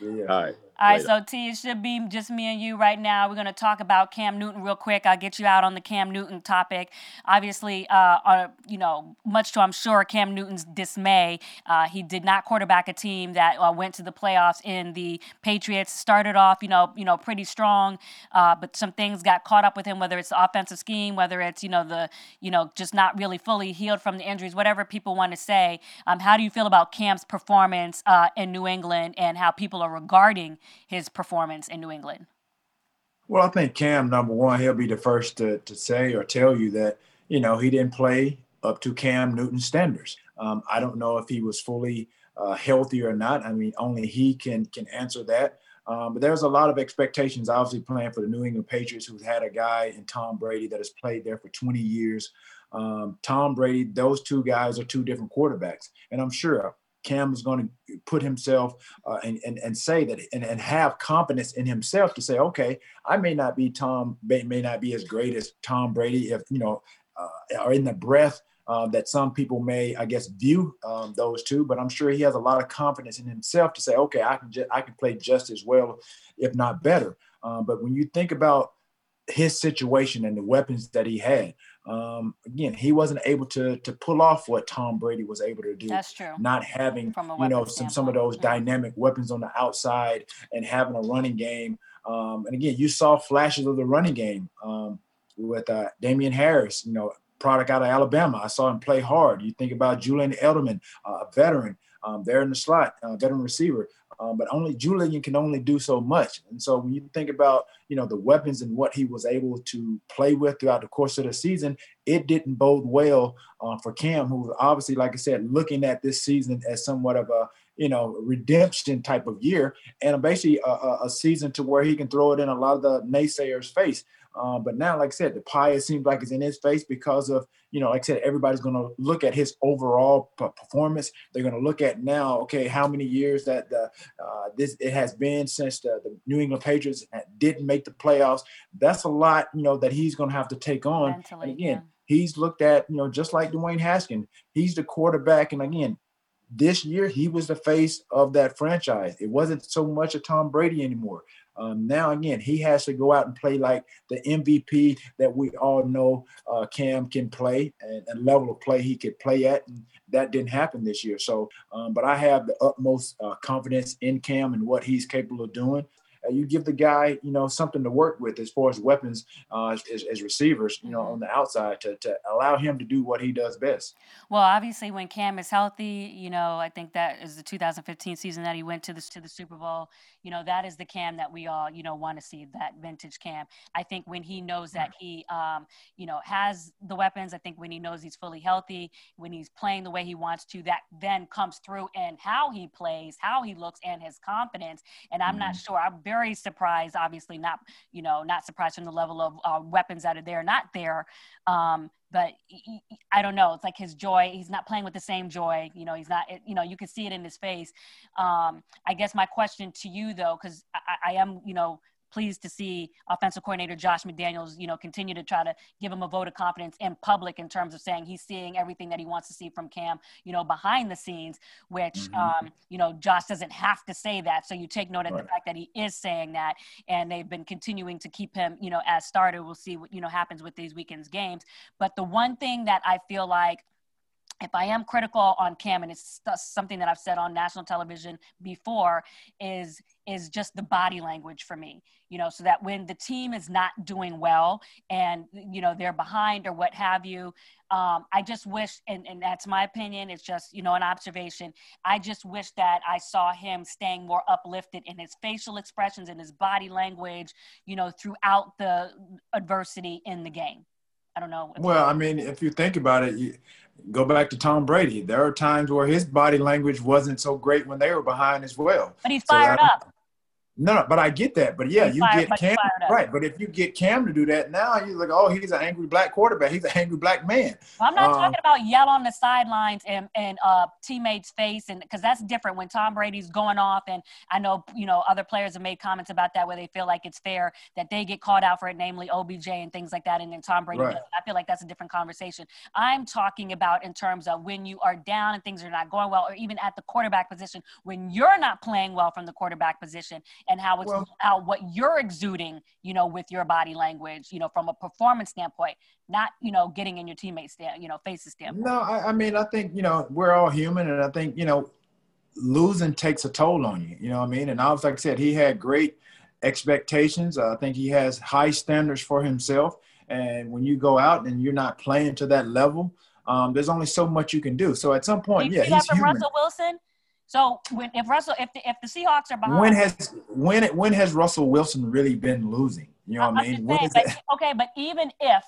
yeah. All right. All right, so T, it should be just me and you right now. We're going to talk about Cam Newton real quick. I'll get you out on the Cam Newton topic. Obviously, uh, uh, you know, much to I'm sure Cam Newton's dismay, uh, he did not quarterback a team that uh, went to the playoffs. In the Patriots started off, you know, you know, pretty strong, uh, but some things got caught up with him. Whether it's the offensive scheme, whether it's you know the you know just not really fully healed from the injuries, whatever people want to say. Um, how do you feel about Cam's performance uh, in New England and how people are regarding his performance in New England? Well, I think Cam, number one, he'll be the first to, to say or tell you that, you know, he didn't play up to Cam Newton standards. Um, I don't know if he was fully uh, healthy or not. I mean, only he can can answer that. Um, but there's a lot of expectations, obviously, playing for the New England Patriots, who's had a guy in Tom Brady that has played there for 20 years. Um, Tom Brady, those two guys are two different quarterbacks. And I'm sure Cam is going to put himself uh, and, and, and say that and, and have confidence in himself to say, okay, I may not be Tom, may, may not be as great as Tom Brady if, you know, uh, in the breath uh, that some people may, I guess, view um, those two. But I'm sure he has a lot of confidence in himself to say, okay, I can just I can play just as well, if not better. Um, but when you think about his situation and the weapons that he had, um, again, he wasn't able to to pull off what Tom Brady was able to do. That's true. Not having you know some some of those dynamic weapons on the outside and having a running game. Um, and again, you saw flashes of the running game um, with uh, Damien Harris. You know, product out of Alabama. I saw him play hard. You think about Julian Edelman, uh, a veteran um, there in the slot, uh, veteran receiver. Um, but only Julian can only do so much. And so when you think about you know the weapons and what he was able to play with throughout the course of the season, it didn't bode well uh, for Cam, who was obviously, like I said, looking at this season as somewhat of a you know redemption type of year, and basically a, a season to where he can throw it in a lot of the naysayers' face. Um, but now, like I said, the pie seems like it's in his face because of you know, like I said, everybody's going to look at his overall performance. They're going to look at now, okay, how many years that the uh, this it has been since the, the, New England Patriots didn't make the playoffs. That's a lot, you know, that he's going to have to take on. Mentally, and again, yeah. he's looked at, you know, just like Dwayne Haskins, he's the quarterback, and again, this year he was the face of that franchise. It wasn't so much a Tom Brady anymore. Um, now again, he has to go out and play like the MVP that we all know uh, Cam can play and, and, level of play he could play at. And that didn't happen this year. So, um, but I have the utmost uh, confidence in Cam and what he's capable of doing. Uh, you give the guy, you know, something to work with as far as weapons uh, as, as, receivers, you know, mm-hmm. on the outside to, to allow him to do what he does best. Well, obviously, when Cam is healthy, you know, I think that is the 2015 season that he went to the to the Super Bowl. You know, that is the Cam that we all, you know, want to see that vintage Cam. I think when he knows that he, um, you know, has the weapons. I think when he knows he's fully healthy, when he's playing the way he wants to, that then comes through in how he plays, how he looks, and his confidence. And I'm mm-hmm. not sure. I'm very surprised. Obviously, not you know, not surprised from the level of uh, weapons that are there, not there. Um, but he, I don't know. It's like his joy. He's not playing with the same joy. You know, he's not. You know, you can see it in his face. Um, I guess my question to you though, because I, I am, you know, pleased to see offensive coordinator Josh McDaniels, you know, continue to try to give him a vote of confidence in public in terms of saying he's seeing everything that he wants to see from Cam, you know, behind the scenes, which, mm-hmm. um, you know, Josh doesn't have to say that. So you take note of right. the fact that he is saying that, and they've been continuing to keep him, you know, as starter. We'll see what, you know, happens with these weekend's games. But the one thing that I feel like – if I am critical on Cam, and it's something that I've said on national television before, is is just the body language for me. You know, so that when the team is not doing well and you know they're behind or what have you, um, I just wish, and, and that's my opinion. It's just you know an observation. I just wish that I saw him staying more uplifted in his facial expressions and his body language. You know, throughout the adversity in the game. I don't know. Well, I mean, if you think about it, you, go back to Tom Brady. There are times where his body language wasn't so great when they were behind as well. But he's fired so up. No, no, but I get that. But yeah, you get Cam right. But if you get Cam to do that now, you're like, oh, he's an angry black quarterback. He's an angry black man. Well, I'm not um, talking about yell on the sidelines and and uh, teammates' face, and because that's different when Tom Brady's going off. And I know you know other players have made comments about that where they feel like it's fair that they get called out for it, namely OBJ and things like that, and then Tom Brady. Right. I feel like that's a different conversation. I'm talking about in terms of when you are down and things are not going well, or even at the quarterback position when you're not playing well from the quarterback position and how it's well, how what you're exuding, you know, with your body language, you know, from a performance standpoint, not you know getting in your teammates' stand, you know, faces standpoint. No, I, I mean, I think you know we're all human, and I think you know losing takes a toll on you. You know what I mean? And I was like I said, he had great expectations. Uh, I think he has high standards for himself. And when you go out and you're not playing to that level, um, there's only so much you can do. So at some point, yeah, he's human. Russell Wilson. So when if Russell if the, if the Seahawks are behind, when has when when has Russell Wilson really been losing? You know what I mean? Saying, but, okay, but even if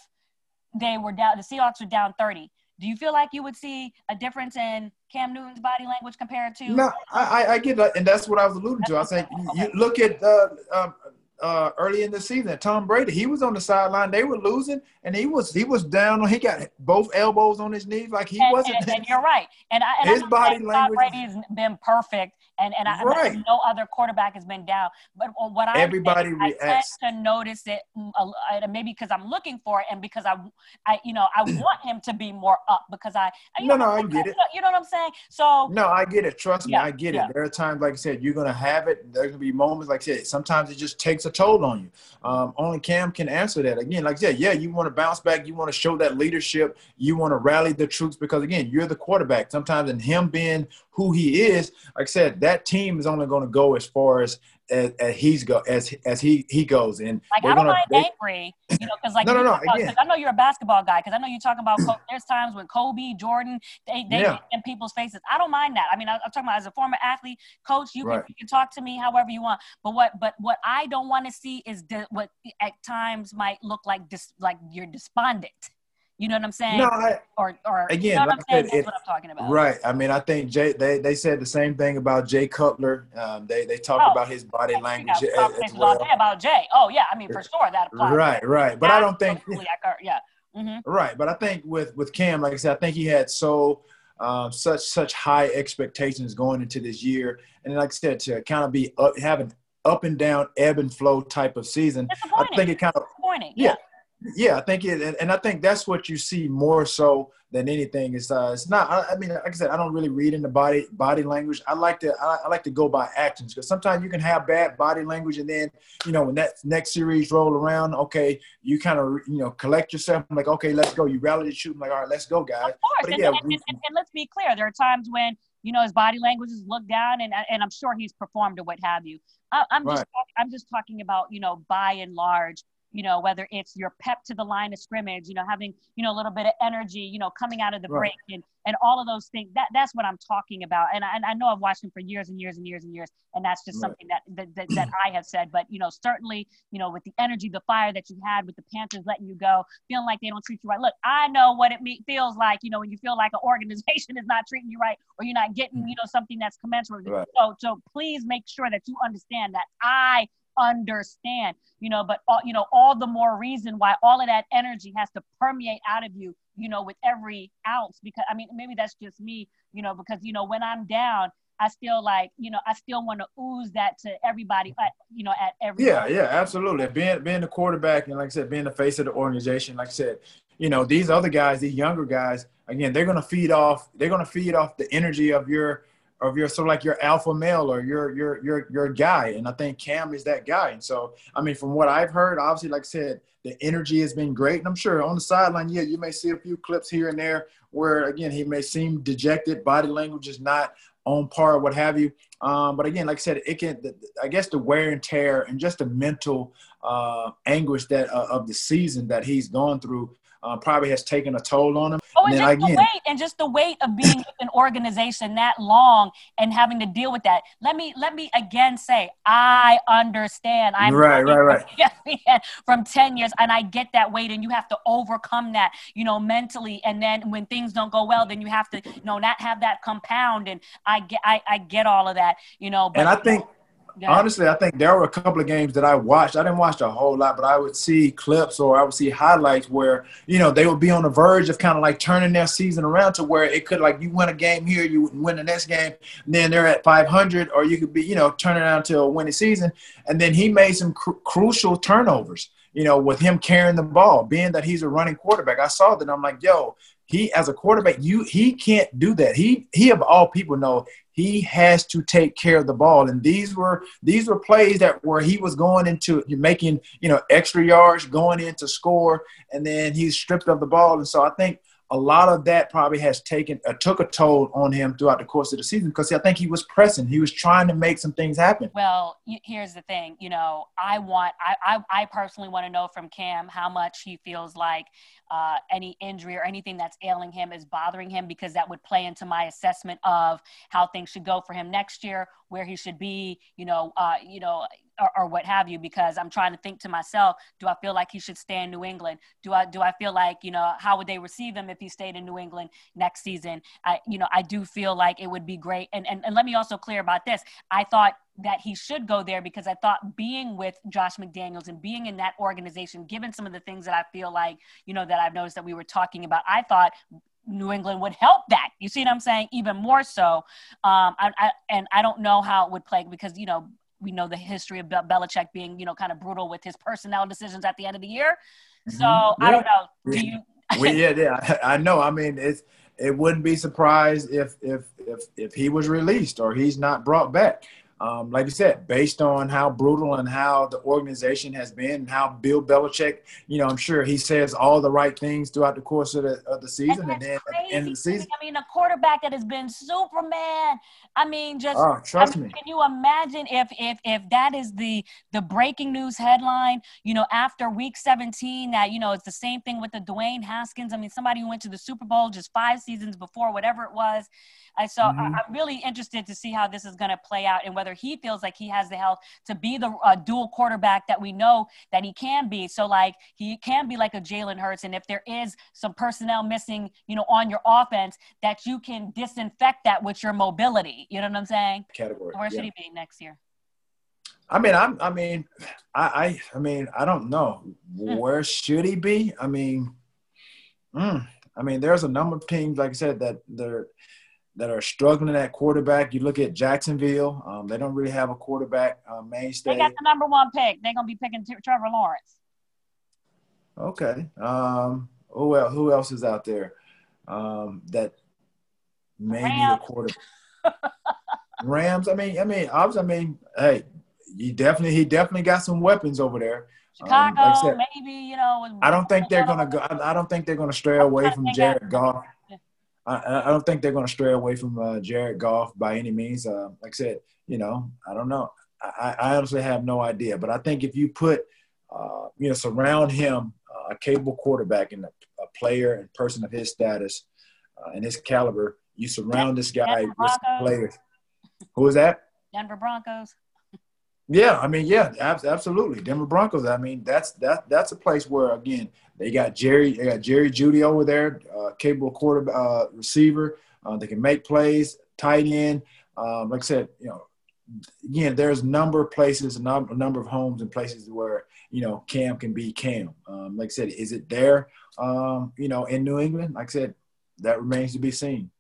they were down, the Seahawks are down thirty. Do you feel like you would see a difference in Cam Newton's body language compared to? No, I, I get that, and that's what I was alluding to. I was saying, okay. you look at uh, uh, uh, early in the season. Tom Brady, he was on the sideline. They were losing, and he was he was down. He got both elbows on his knees, like he and, wasn't. And, and, you're right. And, I, and his body language. Tom Brady's been perfect, and and I, right. no other quarterback has been down. But what I everybody I tend to notice it, maybe because I'm looking for it, and because I, I you know, I want him to be more up because I. no, know, no, I get it. You know what I'm saying? So. No, I get it. Trust me, yeah, I get it. There are times, like I said, you're gonna have it. There's gonna be moments, like I said, sometimes it just takes a toll on you. Um, only Cam can answer that. Again, like I said, yeah, you want to bounce back, you want to show that leadership, you want to rally the troops because again, you're the quarterback. Sometimes, in him being who he is, like I said, that team is only going to go as far as as, as he's go as as he he goes and like I don't mind they, angry, you know, because like no, no, no, because I know you're a basketball guy because I know you're talking about there's times when Kobe, Jordan, they they yeah. in people's faces. I don't mind that. I mean, I, am talking about as a former athlete, coach, you, right. can, you can talk to me however you want. But what but what I don't want to see is the, what at times might look like dis, like you're despondent. You know what I'm saying? No, I, or or again, you know what I'm saying? It, what I'm talking about. Right. I mean, I think Jay they, they said the same thing about Jay Cutler. Um, they they talked oh, about his body yeah, language as, as well. About Jay. Oh yeah, I mean for sure that applies. Right, right. But I don't think yeah. Mm-hmm. Right, but I think with with Cam, like I said, I think he had so um, such such high expectations going into this year, and like I said, to kind of be up, having up and down, ebb and flow type of season. I think it kind of disappointing. Yeah. yeah Yeah, I think it, and, and I think that's what you see more so than anything. Is uh, it's not. I, I, mean, like I said, I don't really read into body body language. I like to I, I like to go by actions because sometimes you can have bad body language, and then you know when that next series roll around, okay, you kind of you know collect yourself. I'm like, okay, let's go. You rally the shoot. I'm like, all right, let's go, guys. Of course, and, yeah, and, and, and, let's be clear. There are times when you know his body language is looked down, and and I'm sure he's performed or what have you. I, am just I'm just talking about you know by and large you know, whether it's your pep to the line of scrimmage, you know, having, you know, a little bit of energy, you know, coming out of the right. break and, and all of those things. That that's what I'm talking about. And I, and I know I've watched him for years and years and years and years. And that's just right. something that, that, that, that, I have said. But, you know, certainly, you know, with the energy, the fire that you had with the Panthers letting you go, feeling like they don't treat you right. Look, I know what it me- feels like, you know, when you feel like an organization is not treating you right or you're not getting, mm. you know, something that's commensurate. Right. So, so please make sure that you understand that I understand, you know, but all, you know, all the more reason why all of that energy has to permeate out of you, you know, with every ounce. Because I mean, maybe that's just me, you know, because you know, when I'm down, I still like, you know, I still want to ooze that to everybody, at, you know, at every. Yeah, yeah, absolutely. Being being the quarterback and like I said, being the face of the organization, like I said, you know, these other guys, these younger guys, again, they're gonna feed off. They're gonna feed off the energy of your of your sort of like your alpha male or your your your your guy. And I think Cam is that guy. And so I mean, from what I've heard, obviously, like I said, the energy has been great. And I'm sure on the sideline, yeah, you may see a few clips here and there where again he may seem dejected, body language is not on par, what have you. Um, but again, like I said, it can. I guess the wear and tear and just the mental uh, anguish that uh, of the season that he's gone through uh, probably has taken a toll on him. Oh, and, and just again, the weight and just the weight of being an organization that long and having to deal with that. Let me let me again say, I understand. I'm right, right, right. From ten years, and I get that weight, and you have to overcome that, you know, mentally. And then when things don't go well, then you have to, you know, not have that compound. And I get, I, I get all of that, you know. But, and I think. Know, Honestly, I think there were a couple of games that I watched. I didn't watch a whole lot, but I would see clips or I would see highlights where, you know, they would be on the verge of kind of like turning their season around to where it could like you win a game here, you win the next game, then they're at 500, or you could be, you know, turning around to a winning season. And then he made some cr- crucial turnovers, you know, with him carrying the ball, being that he's a running quarterback. I saw that. I'm like, yo, he as a quarterback, you he can't do that. He he of all people know he has to take care of the ball. And these were these were plays that where he was going into making you know extra yards, going in to score, and then he's stripped of the ball. And so I think a lot of that probably has taken uh, took a toll on him throughout the course of the season because I think he was pressing. He was trying to make some things happen. Well, here's the thing. You know, I want I I, I personally want to know from Cam how much he feels like uh, any injury or anything that's ailing him is bothering him because that would play into my assessment of how things should go for him next year, where he should be. You know, uh, you know or, or, what have you because i'm trying to think to myself do i feel like he should stay in new england do i do i feel like you know how would they receive him if he stayed in new england next season i you know i do feel like it would be great and and, and let me also clear about this i thought that he should go there because I thought being with Josh McDaniels and being in that organization, given some of the things that I feel like, you know, that I've noticed that we were talking about, I thought New England would help that. You see what I'm saying? Even more so. Um, I, I, and I don't know how it would play because, you know, we know the history of Belichick being, you know, kind of brutal with his personnel decisions at the end of the year. So mm-hmm. yeah. I don't know. Do you? yeah, yeah, I know. I mean, it's it wouldn't be surprised if if if if he was released or he's not brought back um, like you said, based on how brutal and how the organization has been, and how Bill Belichick, you know, I'm sure he says all the right things throughout the course of the, of the season, and, then at the the season. I mean, a quarterback that has been Superman. I mean, just oh, trust I mean, me. Can you imagine if if if that is the the breaking news headline? You know, after Week 17, that you know it's the same thing with the Dwayne Haskins. I mean, somebody who went to the Super Bowl just five seasons before, whatever it was. And so mm-hmm. I, am really interested to see how this is going to play out and whether he feels like he has the health to be the uh, dual quarterback that we know that he can be. So like he can be like a Jalen Hurts, and if there is some personnel missing, you know, on your offense, that you can disinfect that with your mobility. You know what I'm saying? Category. Where should yeah. he be next year? I mean, I'm, I mean, I, I, I mean, I don't know. Hmm. Where should he be? I mean, mm, I mean, there's a number of teams, like I said, that they're that are struggling at quarterback. You look at Jacksonville; um, they don't really have a quarterback uh, mainstay. They got the number one pick. They're gonna be picking Trevor Lawrence. Okay. Um, who else? Who else is out there um, that may need a quarter? Rams. I mean, I mean, obviously, I mean, hey, he definitely, he definitely got some weapons over there. Chicago, um, like said, maybe you know. I don't think they're gonna go. I don't think they're gonna stray away from Jared Goff. I, I don't think they're gonna stray away from uh, Jared Goff by any means. Uh, like I said, you know, I don't know. I, I honestly have no idea. But I think if you put, uh, you know, surround him uh, a capable quarterback and a, a, player and person of his status uh, and his caliber, you surround this guy with players. Who is that? Denver Broncos. Yeah, I mean, yeah, absolutely. Denver Broncos. I mean, that's that that's a place where again they got Jerry, they got Jerry Jeudy over there, uh, capable quarter uh, receiver. Uh, they can make plays, tight end. Um, like I said, you know, again, there's a number of places, a number, of homes and places where you know Cam can be Cam. Um, like I said, is it there? Um, you know, in New England, like I said, that remains to be seen.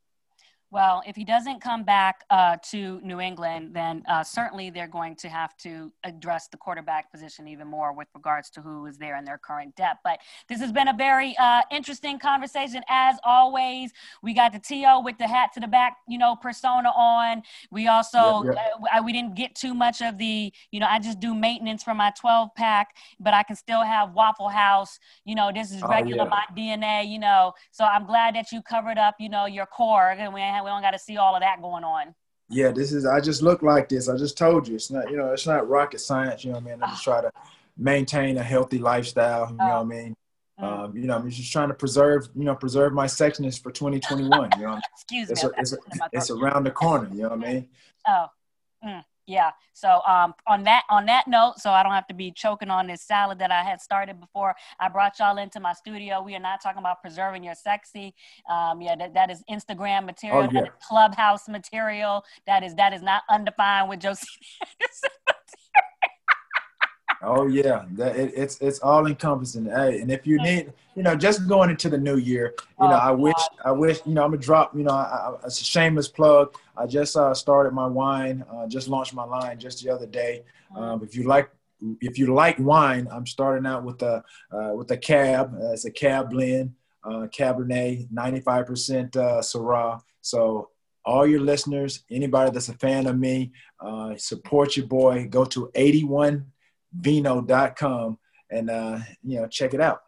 Well, if he doesn't come back uh, to New England, then uh, certainly they're going to have to address the quarterback position even more with regards to who is there in their current depth. But this has been a very uh, interesting conversation, as always. We got the TO with the hat to the back, you know, persona on. We also yep, yep. Uh, we didn't get too much of the, you know, I just do maintenance for my 12 pack, but I can still have Waffle House. You know, this is regular oh, yeah. my DNA. You know, so I'm glad that you covered up, you know, your core, and we we don't got to see all of that going on. Yeah, this is. I just look like this. I just told you, it's not. You know, it's not rocket science. You know what I mean? I just try to maintain a healthy lifestyle. You know what I mean? Mm. Um, you know, I'm just trying to preserve, you know, preserve my sexiness for 2021. You know, excuse it's me, a, it's, a, it's around the corner. You know what I mean? Oh, mm yeah so um, on that on that note so i don't have to be choking on this salad that i had started before i brought y'all into my studio we are not talking about preserving your sexy um, yeah that, that is instagram material oh, yeah. clubhouse material that is that is not undefined with josie Oh yeah, that it, it's it's all encompassing. Hey, and if you need, you know, just going into the new year, you know, I wish I wish you know I'm gonna drop. You know, I, I, it's a shameless plug. I just uh, started my wine. Uh, just launched my line just the other day. Um, if you like if you like wine, I'm starting out with a uh, with a cab. Uh, it's a cab blend, uh, Cabernet, 95% uh, Syrah. So all your listeners, anybody that's a fan of me, uh, support your boy. Go to 81 vino.com and uh, you know check it out.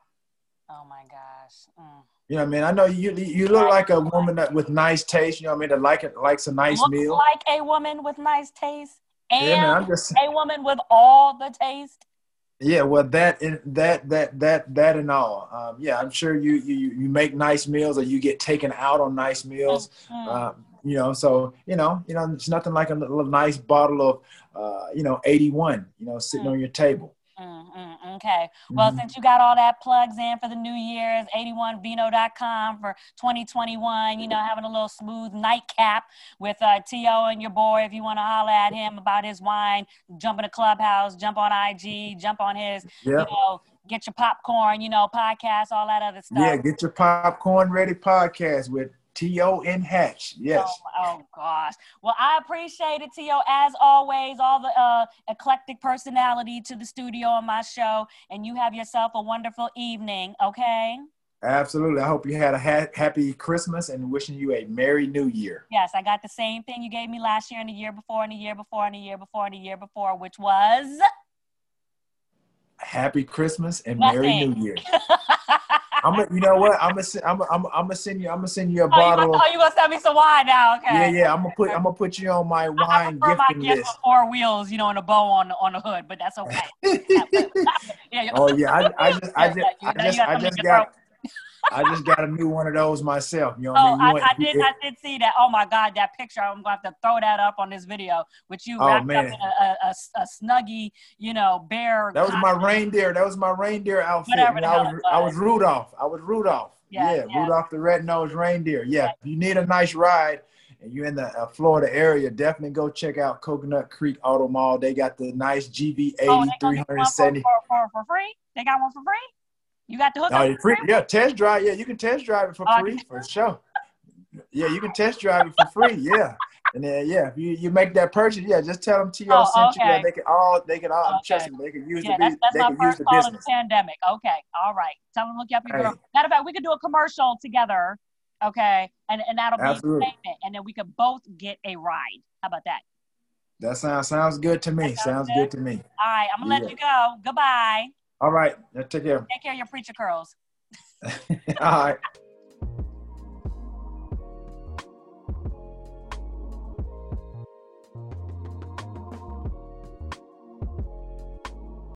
Oh my gosh. Mm. You know, what I mean, I know you you look like a woman that, with nice taste. You know, what I mean, that like it likes a nice look meal. Like a woman with nice taste, and yeah, man, I'm just, a woman with all the taste. Yeah, well, that and that that that that and all. Um, yeah, I'm sure you you you make nice meals, or you get taken out on nice meals. Mm-hmm. Uh, you know, so you know, you know, it's nothing like a little nice bottle of uh, you know, 81, you know, sitting mm. on your table. Mm-hmm. Okay. Well, mm-hmm. since you got all that plugs in for the New Year's, 81vino.com for 2021, you know, having a little smooth nightcap with uh, T.O. and your boy. If you want to holler at him about his wine, jump in the clubhouse, jump on IG, jump on his, you know, get your popcorn, you know, podcast, all that other stuff. Yeah, get your popcorn ready podcast with T.O. and Hatch. Yes. Oh, oh, gosh. Well, I appreciate it, T.O. As always, all the uh, eclectic personality to the studio on my show. And you have yourself a wonderful evening, okay? Absolutely. I hope you had a ha- happy Christmas and wishing you a Merry New Year. Yes, I got the same thing you gave me last year and the year before and the year before and the year before and the year before, which was Happy Christmas and Nothing. Merry New Year. I'm gonna, you know what? I'm gonna, I'm, I'm, I'm gonna send you, I'm gonna send you a oh, bottle. You gonna, oh, you gonna send me some wine now? Okay. Yeah, yeah. I'm gonna put, I'm gonna put you on my wine I gifting my list. Four wheels, you know, and a bow on on the hood, but that's okay. yeah. Oh yeah, I, I just, I just, I just, I just got. I just got a new one of those myself. You know what oh, I mean? I, I, did. It, I did see that. Oh my God, that picture! I'm going to have to throw that up on this video with you oh, wrapped man. up in a, a, a, snuggie, you know, bear. That was my reindeer. That was my reindeer outfit. I, was, was. I was Rudolph. I was Rudolph. Yeah, yeah, yeah. Rudolph the red-nosed reindeer. Yeah, yeah. if you need a nice ride and you're in the uh, Florida area, definitely go check out Coconut Creek Auto Mall. They got the nice GV80 oh, 370 for, for, for free. They got one for free. You got the hook. Oh, free, yeah, test drive. Yeah, you can test drive it for oh, free for sure. Yeah, you can test drive it for free. Yeah. And then yeah, if you, you make that purchase, yeah, just tell them TR Oh, sent you. Yeah, they can all they can all Okay. trust me. They can use Yeah, the that's, that's they my can use first the call in the pandemic. Okay, all right. Tell them to look you up your girl. Hey. Matter of fact, we could do a commercial together. Okay, and and that'll be a Absolutely. statement, and then we could both get a ride. How about that? That sounds sounds good to me. Sounds Sounds good? good to me. All right, I'm gonna let you go. Goodbye. All right, take care. Take care of your preacher curls. all right.